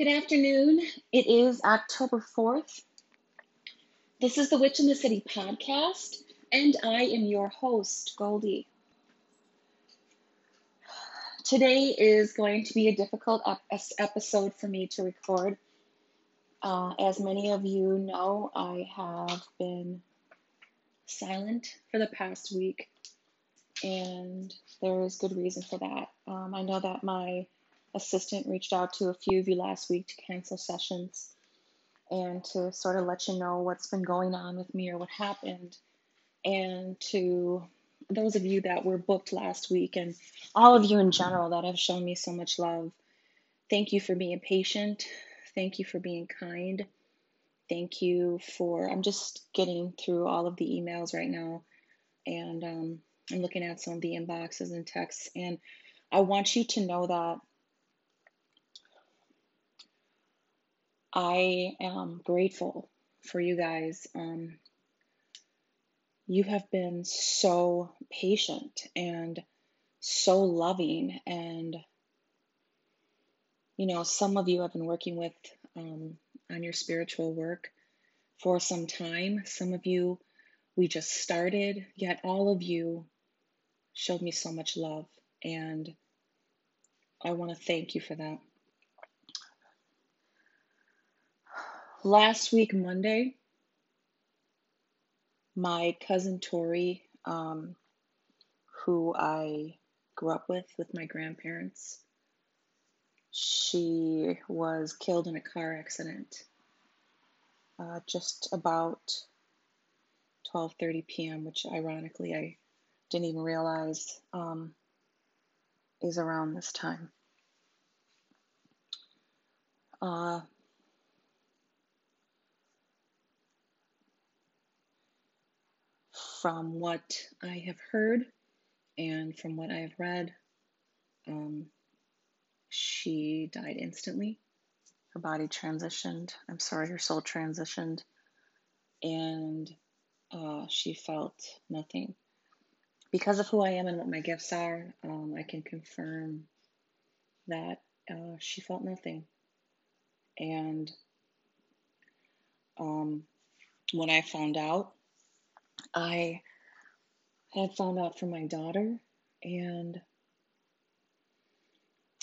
Good afternoon. It is October 4th. This is the Witch in the City podcast, and I am your host, Goldie. Today is going to be a difficult ep- episode for me to record. Uh, as many of you know, I have been silent for the past week, and there is good reason for that. Um, I know that my assistant reached out to a few of you last week to cancel sessions and to sort of let you know what's been going on with me or what happened. And to those of you that were booked last week and all of you in general that have shown me so much love, thank you for being patient. Thank you for being kind. Thank you for, I'm just getting through all of the emails right now and um, I'm looking at some of the inboxes and texts. And I want you to know that I am grateful for you guys. Um, you have been so patient and so loving, and you know, some of you have been working with um, on your spiritual work for some time. Some of you, we just started, yet all of you showed me so much love, and I want to thank you for that. Last week, Monday, my cousin Tori, um, who I grew up with with my grandparents, she was killed in a car accident uh, just about 12:30 p.m., which ironically I didn't even realize um, is around this time. Uh, from what I have heard and from what I have read, um, she died instantly. Her body transitioned. I'm sorry, her soul transitioned. And uh, she felt nothing. Because of who I am and what my gifts are, um, I can confirm that uh, she felt nothing. And um, when I found out, I had found out from my daughter and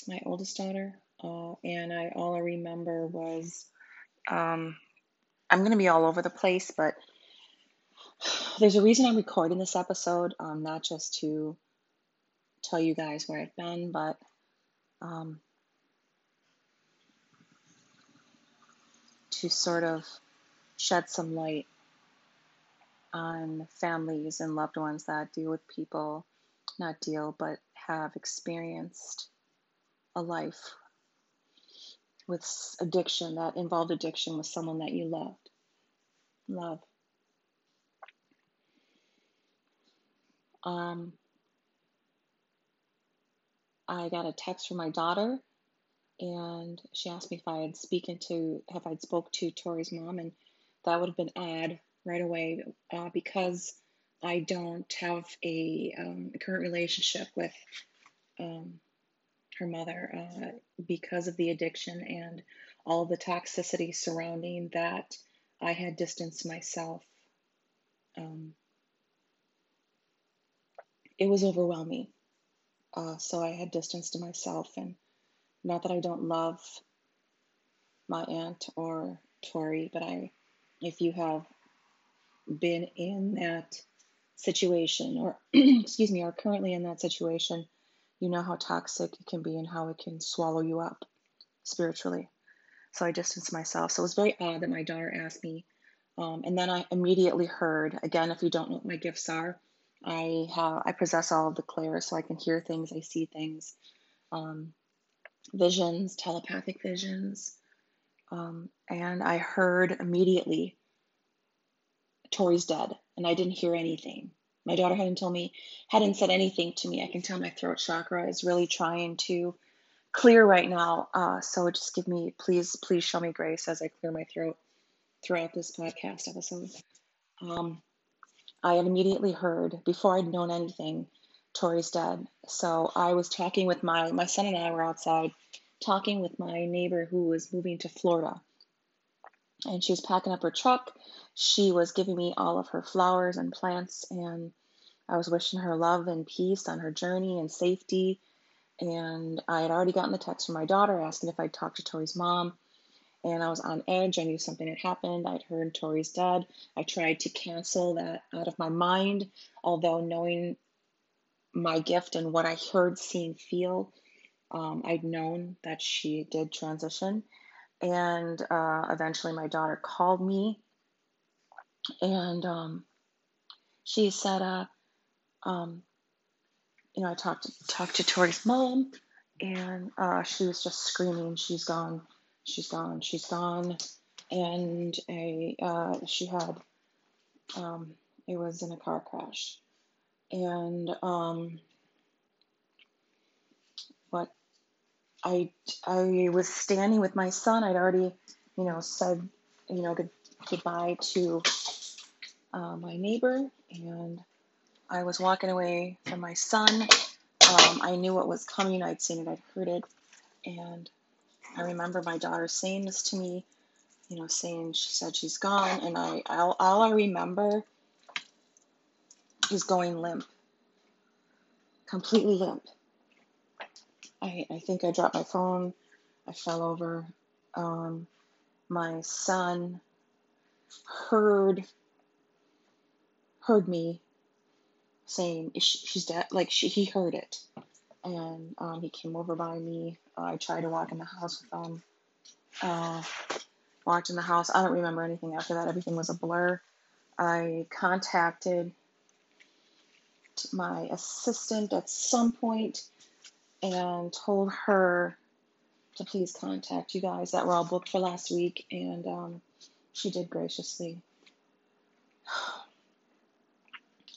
my oldest daughter, uh, and I all I remember was um, I'm going to be all over the place, but there's a reason I'm recording this episode, um, not just to tell you guys where I've been, but um, to sort of shed some light on families and loved ones that deal with people, not deal, but have experienced a life with addiction that involved addiction with someone that you loved. Love. Um, I got a text from my daughter, and she asked me if I had spoken to, if I'd spoke to Tori's mom, and that would have been odd right away uh, because I don't have a, um, a current relationship with um, her mother uh, because of the addiction and all the toxicity surrounding that. I had distanced myself. Um, it was overwhelming. Uh, so I had distanced myself, and not that I don't love my aunt or Tori, but I, if you have been in that situation or excuse me are currently in that situation you know how toxic it can be and how it can swallow you up spiritually. So i distanced myself. So it was very odd that my daughter asked me um, and then i immediately heard again if you don't know what my gifts are i have i possess all of the clairs so i can hear things i see things um, visions telepathic visions um, and i heard immediately Tori's dead, and I didn't hear anything. My daughter hadn't told me, hadn't said anything to me. I can tell my throat chakra is really trying to clear right now. Uh, so just give me, please, please show me grace as I clear my throat throughout this podcast episode. Um, I had immediately heard before I'd known anything, Tori's dead. So I was talking with my my son and I were outside talking with my neighbor who was moving to Florida. And she was packing up her truck. She was giving me all of her flowers and plants, and I was wishing her love and peace on her journey and safety. And I had already gotten the text from my daughter asking if I'd talk to Tori's mom. And I was on edge. I knew something had happened. I'd heard Tori's dead. I tried to cancel that out of my mind, although knowing my gift and what I heard, seen, feel, um, I'd known that she did transition. And uh, eventually, my daughter called me and um, she said, uh, um, you know, I talked to, talked to Tori's mom, and uh, she was just screaming, "She's gone, she's gone, she's gone," and a uh, she had um, it was in a car crash, and um, but I I was standing with my son. I'd already, you know, said, you know, good, goodbye to uh, my neighbor, and I was walking away from my son. Um, I knew what was coming. I'd seen it. I'd heard it, and I remember my daughter saying this to me. You know, saying she said she's gone, and I all, all I remember is going limp, completely limp. I, I think I dropped my phone. I fell over. Um, my son heard heard me saying she's dead. Like she, he heard it, and um, he came over by me. Uh, I tried to walk in the house with him. Uh, walked in the house. I don't remember anything after that. Everything was a blur. I contacted my assistant at some point and told her to please contact you guys that were all booked for last week, and um, she did graciously.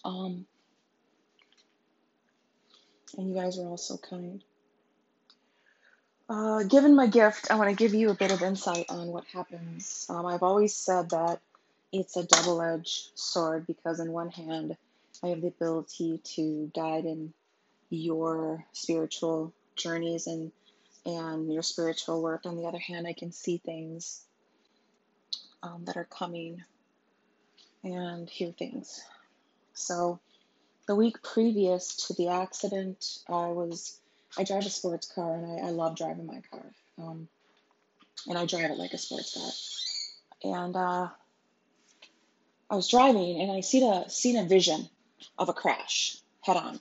Um, and you guys were all so kind. Uh, given my gift, I want to give you a bit of insight on what happens. Um, I've always said that it's a double edged sword because, in one hand, I have the ability to guide in your spiritual journeys and and your spiritual work. On the other hand, I can see things um, that are coming and hear things. So, the week previous to the accident, I was I drive a sports car and I, I love driving my car. Um, and I drive it like a sports car. And uh, I was driving and I seen a seen a vision of a crash head on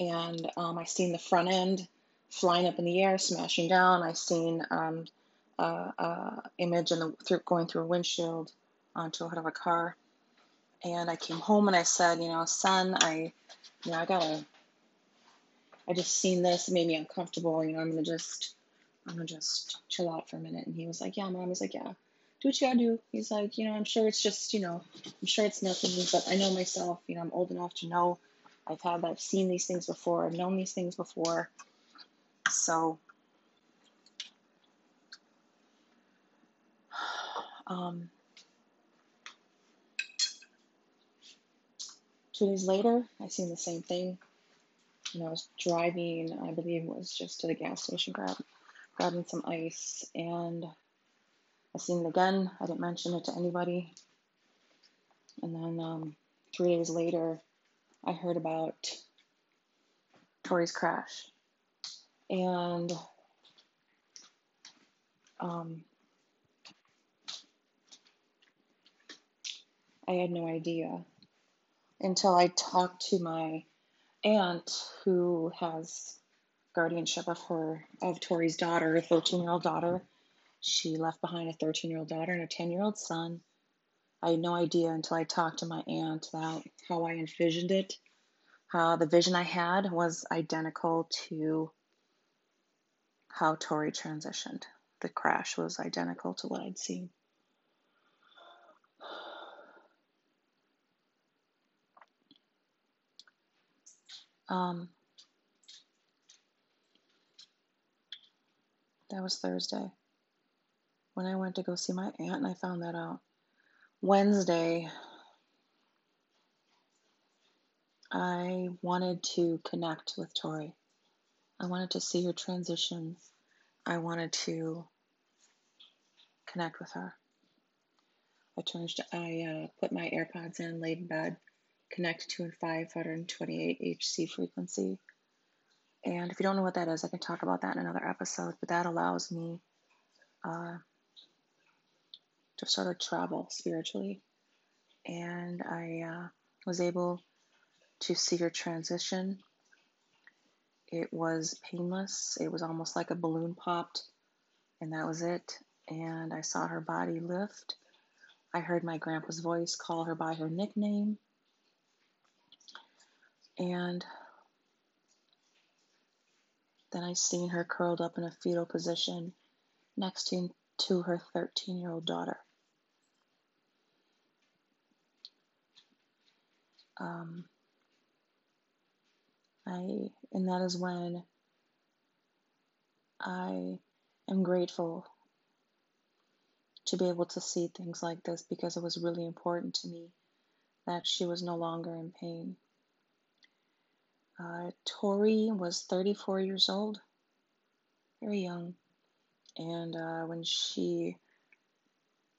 and um, I seen the front end flying up in the air, smashing down. I seen um, uh, uh, image in the through, going through a windshield onto a hood of a car. And I came home and I said, you know, son, I, you know, I gotta, I just seen this, it made me uncomfortable. You know, I'm gonna just, I'm gonna just chill out for a minute. And he was like, yeah, mom. He's like, yeah, do what you gotta do. He's like, you know, I'm sure it's just, you know, I'm sure it's nothing, but I know myself. You know, I'm old enough to know I've had, I've seen these things before, I've known these things before. So, um, two days later, I seen the same thing. And I was driving, I believe it was just to the gas station, grab, grabbing some ice, and I seen it again. I didn't mention it to anybody. And then um, three days later, I heard about Tori's crash. And um, I had no idea until I talked to my aunt who has guardianship of her of Tori's daughter, a 13 year old daughter. She left behind a 13 year old daughter and a 10 year old son. I had no idea until I talked to my aunt about how I envisioned it. How the vision I had was identical to how Tori transitioned. The crash was identical to what I'd seen. Um, that was Thursday when I went to go see my aunt, and I found that out. Wednesday, I wanted to connect with Tori. I wanted to see her transition I wanted to connect with her. I turned, I uh, put my AirPods in, laid in bed, connected to a 528 Hz frequency. And if you don't know what that is, I can talk about that in another episode. But that allows me uh, to sort of travel spiritually. And I uh, was able to see her transition. It was painless, it was almost like a balloon popped, and that was it. And I saw her body lift. I heard my grandpa's voice call her by her nickname. And then I seen her curled up in a fetal position next to, to her 13 year old daughter. Um, I, and that is when I am grateful to be able to see things like this because it was really important to me that she was no longer in pain. Uh, Tori was 34 years old, very young, and uh, when she,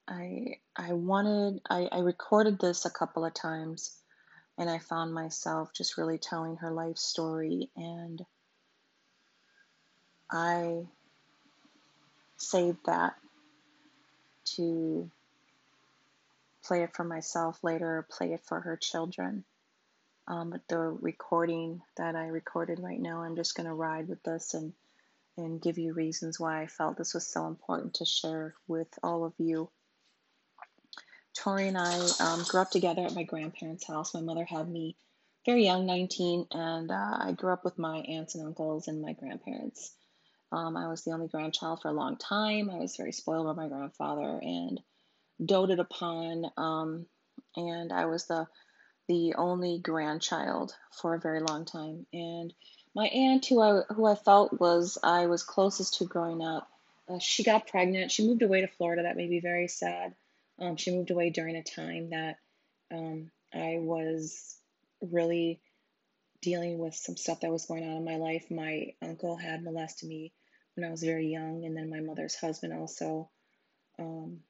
I, I wanted, I, I recorded this a couple of times, and I found myself just really telling her life story, and I saved that to play it for myself later, play it for her children. Um, but the recording that I recorded right now, I'm just going to ride with this and and give you reasons why I felt this was so important to share with all of you. Tori and I um, grew up together at my grandparents' house. My mother had me very young, 19, and uh, I grew up with my aunts and uncles and my grandparents. Um, I was the only grandchild for a long time. I was very spoiled by my grandfather and doted upon, um, and I was the the only grandchild for a very long time. And my aunt, who I who I felt was I was closest to growing up, uh, she got pregnant. She moved away to Florida. That made me very sad. Um, she moved away during a time that um, I was really dealing with some stuff that was going on in my life. My uncle had molested me when I was very young, and then my mother's husband also um,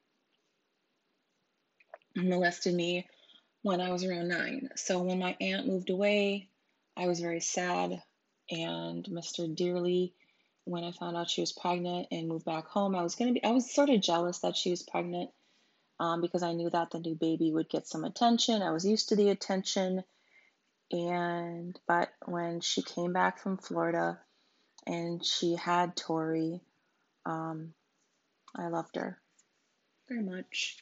molested me when I was around nine. So when my aunt moved away, I was very sad and Mr. Dearly when I found out she was pregnant and moved back home. I was gonna be I was sort of jealous that she was pregnant um, because I knew that the new baby would get some attention. I was used to the attention, and but when she came back from Florida and she had Tori. Um, I loved her very much.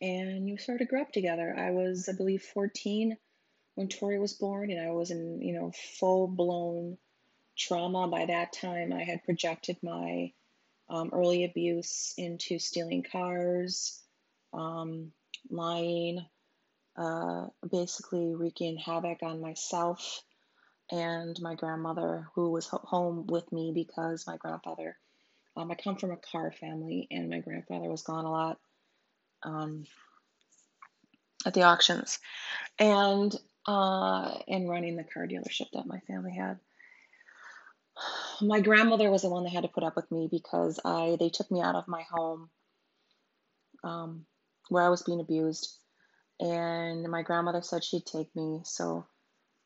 And we started to grow up together. I was, I believe, 14 when Tori was born, and I was in, you know, full blown trauma. By that time, I had projected my um, early abuse into stealing cars, um, lying, uh, basically wreaking havoc on myself and my grandmother, who was home with me because my grandfather, um, I come from a car family, and my grandfather was gone a lot um, at the auctions, and uh, and running the car dealership that my family had. My grandmother was the one that had to put up with me because I they took me out of my home um, where I was being abused, and my grandmother said she'd take me. So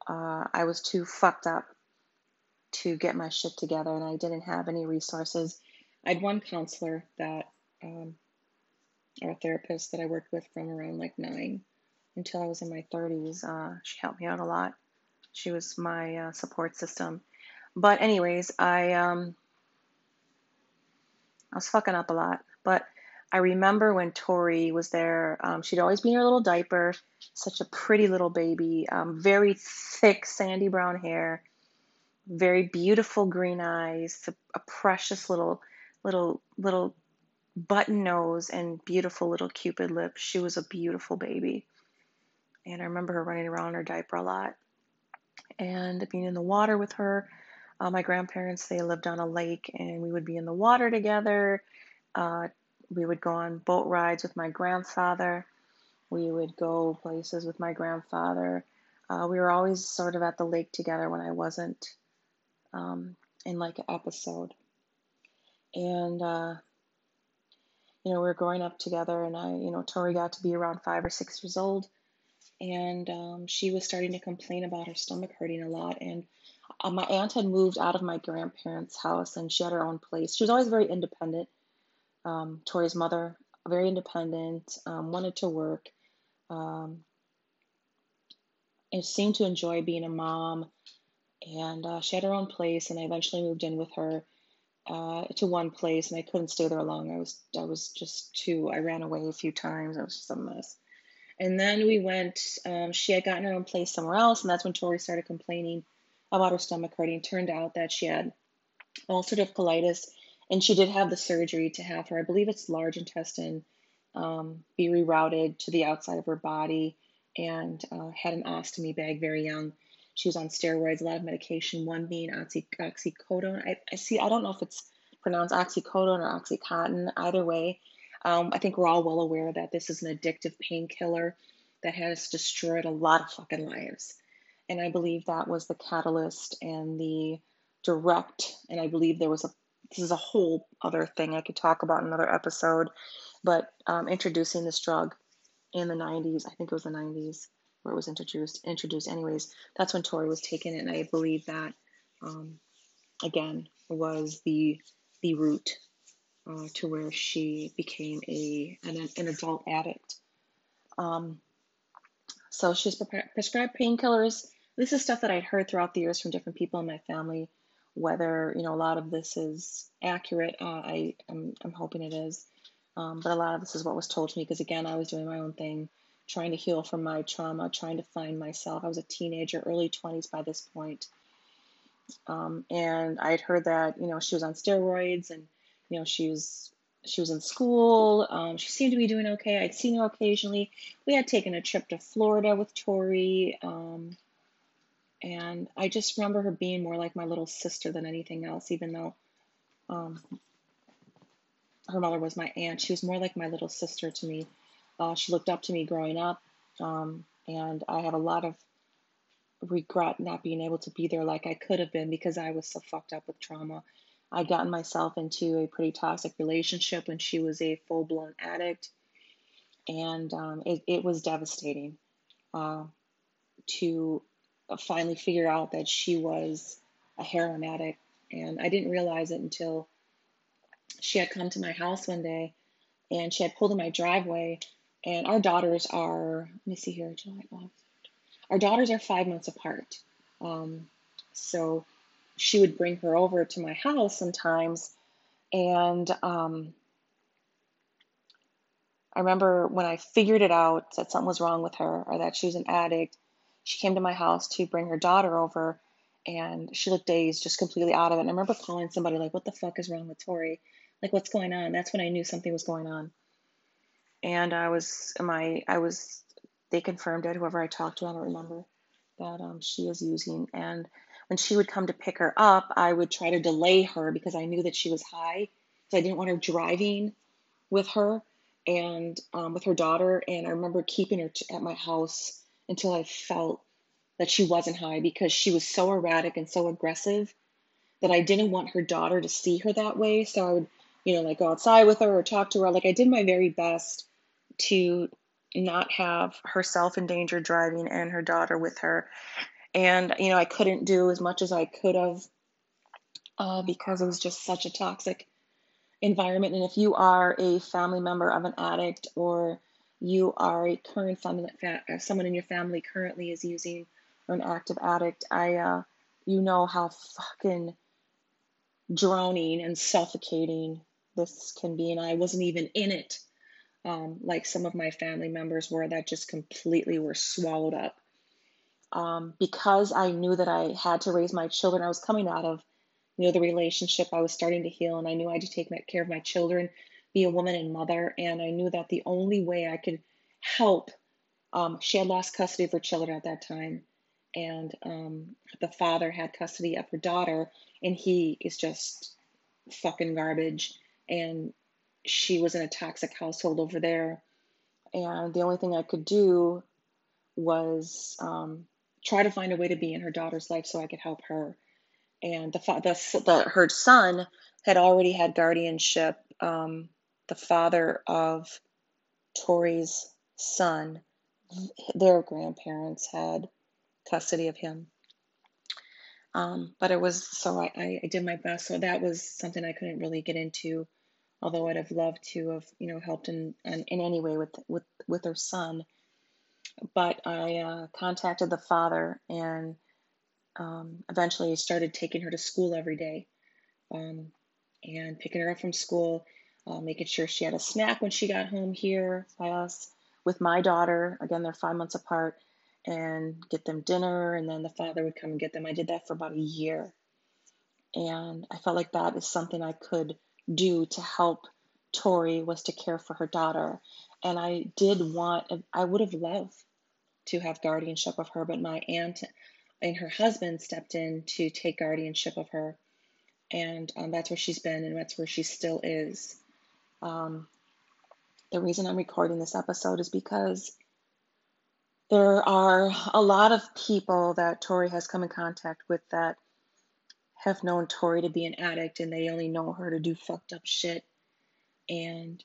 uh, I was too fucked up to get my shit together, and I didn't have any resources. I had one counselor that, um, or a therapist that I worked with from around like nine until I was in my 30s. Uh, she helped me out a lot. She was my uh, support system. But anyways, I um, I was fucking up a lot. But I remember when Tori was there, um, she'd always be in her little diaper, such a pretty little baby, um, very thick sandy brown hair, very beautiful green eyes, a, a precious little, little, little button nose, and beautiful little cupid lips. She was a beautiful baby. And I remember her running around in her diaper a lot and being in the water with her. Uh, my grandparents, they lived on a lake, and we would be in the water together. Uh, we would go on boat rides with my grandfather. We would go places with my grandfather. Uh, we were always sort of at the lake together when I wasn't um, in like an episode. And, uh, you know, we were growing up together, and I, you know, Tori got to be around five or six years old, and um, she was starting to complain about her stomach hurting a lot. And uh, my aunt had moved out of my grandparents' house, and she had her own place. She was always very independent. Um, Tori's mother, very independent, um, wanted to work, um, and seemed to enjoy being a mom. And uh, she had her own place, and I eventually moved in with her uh, to one place, and I couldn't stay there long. I was I was just too. I ran away a few times. I was just a mess. And then we went. Um, she had gotten her own place somewhere else, and that's when Tori started complaining about her stomach hurting. Turned out that she had ulcerative colitis, and she did have the surgery to have her. I believe it's large intestine um, be rerouted to the outside of her body, and uh, had an ostomy bag very young. She was on steroids, a lot of medication, one being oxy, oxycodone. I, I see, I don't know if it's pronounced oxycodone or oxycontin, either way. Um, I think we're all well aware that this is an addictive painkiller that has destroyed a lot of fucking lives. And I believe that was the catalyst and the direct, and I believe there was a, this is a whole other thing I could talk about in another episode, but um, introducing this drug in the 90s, I think it was the 90s, where it was introduced. Introduced, anyways. That's when Tori was taken, and I believe that um, again was the the route uh, to where she became a an, an adult addict. Um, so she's pre- prescribed painkillers. This is stuff that I'd heard throughout the years from different people in my family. Whether you know a lot of this is accurate, uh, I I'm, I'm hoping it is. Um, but a lot of this is what was told to me because again, I was doing my own thing trying to heal from my trauma, trying to find myself. I was a teenager, early 20s by this point. Um, and I had heard that, you know, she was on steroids and, you know, she was she was in school. Um, she seemed to be doing okay. I'd seen her occasionally. We had taken a trip to Florida with Tori. Um, and I just remember her being more like my little sister than anything else, even though um, her mother was my aunt. She was more like my little sister to me. Uh, she looked up to me growing up, um, and I have a lot of regret not being able to be there like I could have been because I was so fucked up with trauma. I'd gotten myself into a pretty toxic relationship when she was a full blown addict, and um, it, it was devastating uh, to finally figure out that she was a heroin addict. And I didn't realize it until she had come to my house one day and she had pulled in my driveway and our daughters are, let me see here, July, August. Our daughters are five months apart. Um, so she would bring her over to my house sometimes. And um, I remember when I figured it out that something was wrong with her or that she was an addict, she came to my house to bring her daughter over and she looked dazed, just completely out of it. And I remember calling somebody like, What the fuck is wrong with Tori? Like, what's going on? That's when I knew something was going on and I was my I was they confirmed it. Whoever I talked to, I don't remember that um, she is using. And when she would come to pick her up, I would try to delay her because I knew that she was high, so I didn't want her driving with her and um, with her daughter. And I remember keeping her t- at my house until I felt that she wasn't high because she was so erratic and so aggressive that I didn't want her daughter to see her that way. So I would, you know, like go outside with her or talk to her. Like I did my very best to not have herself in danger driving and her daughter with her. And, you know, I couldn't do as much as I could have uh, because it was just such a toxic environment. And if you are a family member of an addict or you are a current family, uh, someone in your family currently is using or an active addict, I, uh, you know how fucking drowning and suffocating this can be. And I wasn't even in it um, like some of my family members were that just completely were swallowed up. Um, because I knew that I had to raise my children, I was coming out of you know the relationship. I was starting to heal, and I knew I had to take care of my children, be a woman and mother, and I knew that the only way I could help. Um, she had lost custody of her children at that time, and um, the father had custody of her daughter, and he is just fucking garbage. And she was in a toxic household over there. And the only thing I could do was um, try to find a way to be in her daughter's life so I could help her. And the, the, the her son had already had guardianship. Um, the father of Tori's son, their grandparents had custody of him. Um, but it was so I, I did my best. So that was something I couldn't really get into, although I'd have loved to have you know helped in in, in any way with with with her son. But I uh, contacted the father and um, eventually started taking her to school every day um, and picking her up from school, uh, making sure she had a snack when she got home here by us with my daughter. Again, they're five months apart and get them dinner, and then the father would come and get them. I did that for about a year. And I felt like that is something I could do to help Tori was to care for her daughter. And I did want, I would have loved to have guardianship of her, but my aunt and her husband stepped in to take guardianship of her. And um, that's where she's been, and that's where she still is. Um, the reason I'm recording this episode is because there are a lot of people that Tori has come in contact with that have known Tori to be an addict and they only know her to do fucked up shit and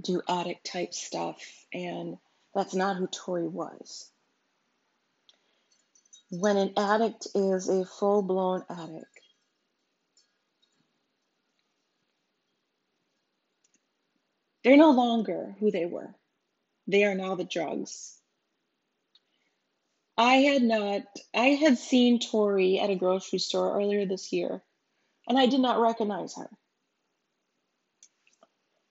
do addict type stuff. And that's not who Tori was. When an addict is a full blown addict, they're no longer who they were. They are now the drugs. I had not, I had seen Tori at a grocery store earlier this year, and I did not recognize her.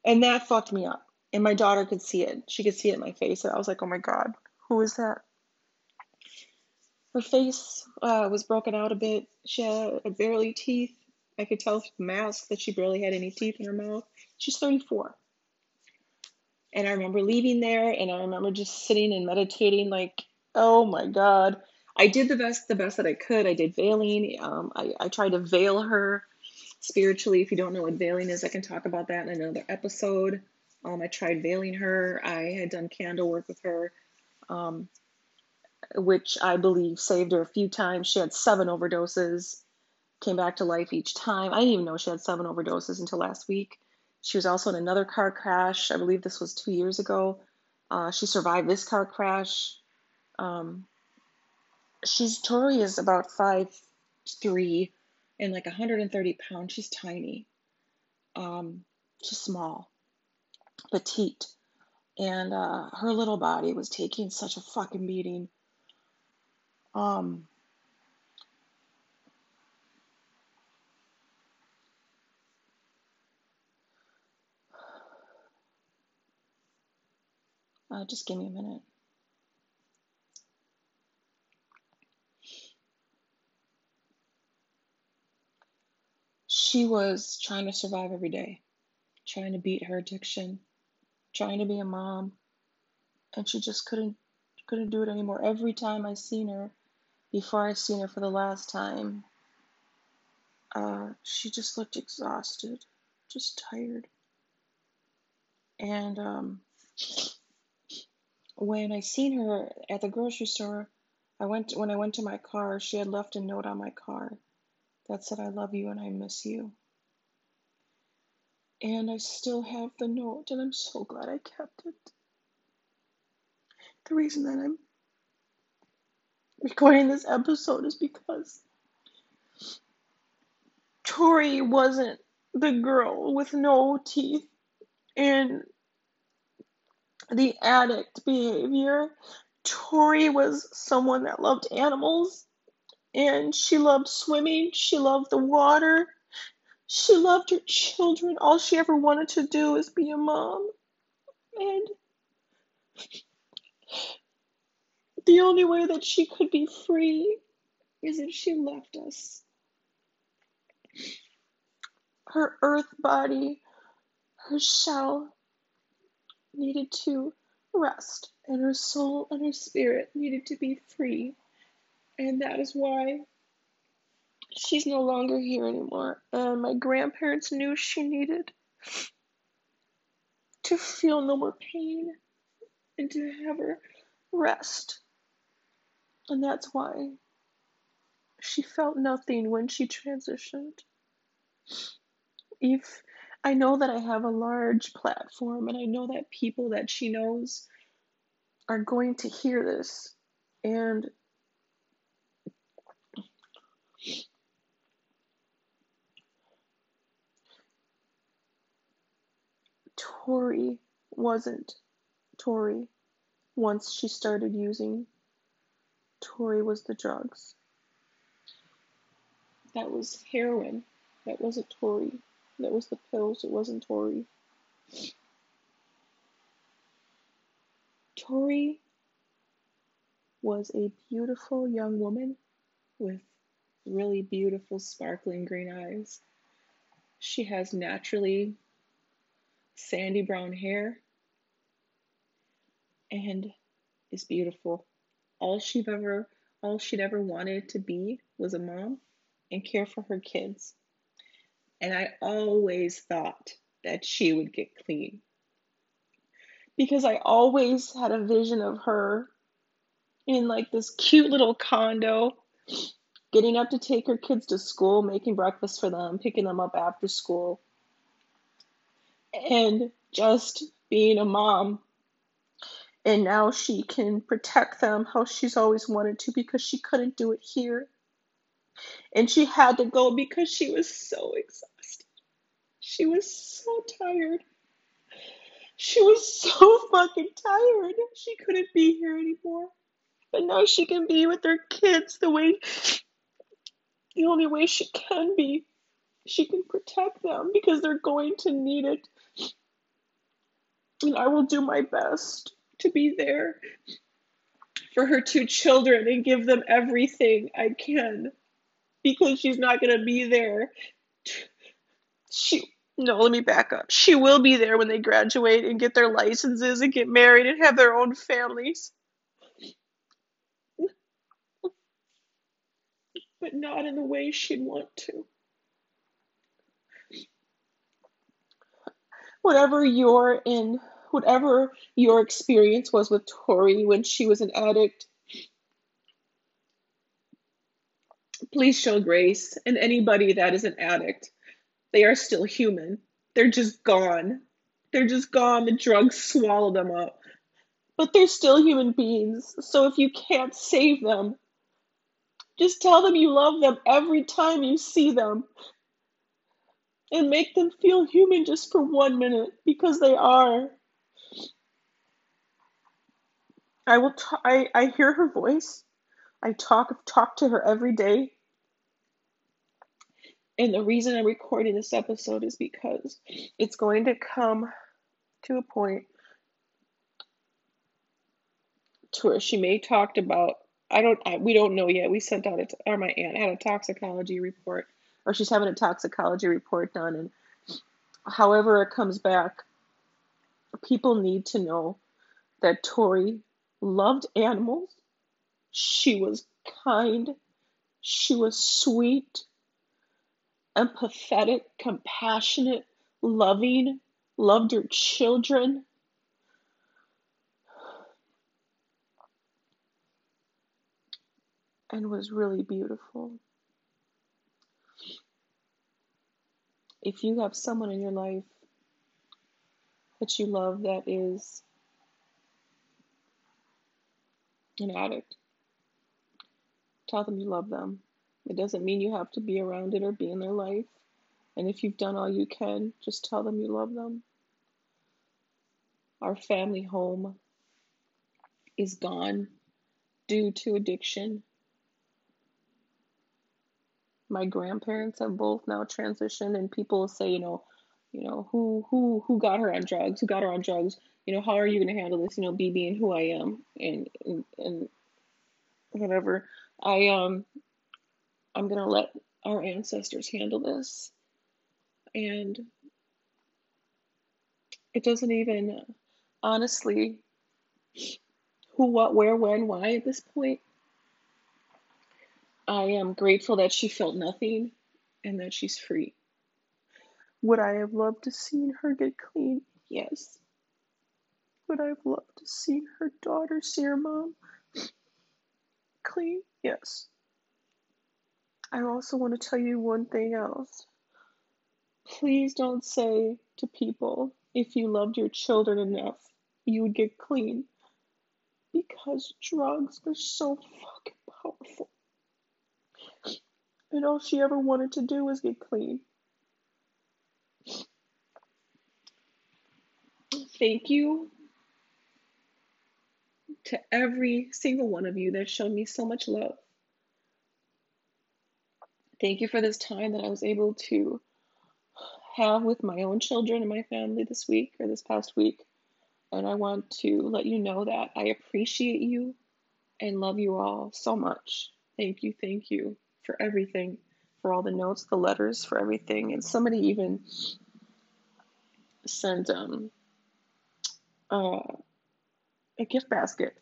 And that fucked me up. And my daughter could see it. She could see it in my face. And I was like, oh my God, who is that? Her face uh, was broken out a bit. She had barely teeth. I could tell from the mask that she barely had any teeth in her mouth. She's 34. And I remember leaving there and I remember just sitting and meditating like Oh my God. I did the best the best that I could. I did veiling. Um, I, I tried to veil her spiritually. If you don't know what veiling is, I can talk about that in another episode. Um, I tried veiling her. I had done candle work with her, um, which I believe saved her a few times. She had seven overdoses, came back to life each time. I didn't even know she had seven overdoses until last week. She was also in another car crash. I believe this was two years ago. Uh, she survived this car crash. Um, she's Tori is about five three and like 130 pounds. She's tiny. Um, she's small, petite, and uh, her little body was taking such a fucking beating. Um, uh, just give me a minute. she was trying to survive every day, trying to beat her addiction, trying to be a mom, and she just couldn't couldn't do it anymore. Every time I seen her, before I seen her for the last time, uh, she just looked exhausted, just tired. And um, when I seen her at the grocery store, I went when I went to my car. She had left a note on my car that said, I love you and I miss you. And I still have the note, and I'm so glad I kept it. The reason that I'm recording this episode is because Tori wasn't the girl with no teeth and the addict behavior. Tori was someone that loved animals and she loved swimming. She loved the water. She loved her children. All she ever wanted to do is be a mom. And the only way that she could be free is if she left us. Her earth body, her shell, needed to rest, and her soul and her spirit needed to be free. And that is why she's no longer here anymore. And my grandparents knew she needed to feel no more pain and to have her rest. And that's why she felt nothing when she transitioned if I know that I have a large platform and I know that people that she knows are going to hear this and Tori wasn't Tori once she started using. Tori was the drugs. That was heroin. That wasn't Tori. That was the pills. It wasn't Tori. Tori was a beautiful young woman with really beautiful, sparkling green eyes. She has naturally sandy brown hair and is beautiful. All she'd ever all she'd ever wanted to be was a mom and care for her kids. And I always thought that she would get clean. Because I always had a vision of her in like this cute little condo, getting up to take her kids to school, making breakfast for them, picking them up after school, and just being a mom. And now she can protect them how she's always wanted to because she couldn't do it here. And she had to go because she was so exhausted. She was so tired. She was so fucking tired. She couldn't be here anymore. But now she can be with her kids the way, the only way she can be. She can protect them because they're going to need it. And I will do my best to be there for her two children and give them everything I can because she's not going to be there. She no, let me back up. She will be there when they graduate and get their licenses and get married and have their own families. But not in the way she'd want to. Whatever you're in, whatever your experience was with Tori when she was an addict, please show grace. And anybody that is an addict, they are still human. They're just gone. They're just gone. The drugs swallow them up. But they're still human beings. So if you can't save them, just tell them you love them every time you see them. And make them feel human just for one minute because they are. I will t- I, I hear her voice. I talk talk to her every day. And the reason I'm recording this episode is because it's going to come to a point to where she may talked about I don't I, we don't know yet. We sent out a or my aunt had a toxicology report or she's having a toxicology report done and however it comes back people need to know that Tori loved animals. She was kind. She was sweet empathetic, compassionate, loving, loved her children. And was really beautiful. If you have someone in your life that you love that is an addict, tell them you love them. It doesn't mean you have to be around it or be in their life. And if you've done all you can, just tell them you love them. Our family home is gone due to addiction. My grandparents have both now transitioned and people say, you know, you know, who who who got her on drugs? Who got her on drugs? You know, how are you going to handle this? You know, be being who I am and and, and whatever. I um I'm going to let our ancestors handle this. And it doesn't even, honestly, who, what, where, when, why at this point. I am grateful that she felt nothing and that she's free. Would I have loved to seen her get clean? Yes. Would I have loved to see her daughter see her mom clean? Yes. I also want to tell you one thing else. Please don't say to people if you loved your children enough, you would get clean. Because drugs are so fucking powerful. And all she ever wanted to do was get clean. Thank you to every single one of you that showed me so much love. Thank you for this time that I was able to have with my own children and my family this week or this past week. And I want to let you know that I appreciate you and love you all so much. Thank you, thank you for everything, for all the notes, the letters, for everything. And somebody even sent um, uh, a gift basket.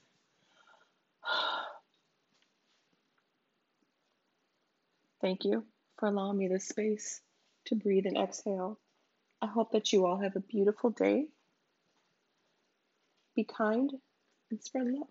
Thank you for allowing me this space to breathe and exhale. I hope that you all have a beautiful day. Be kind and spread love.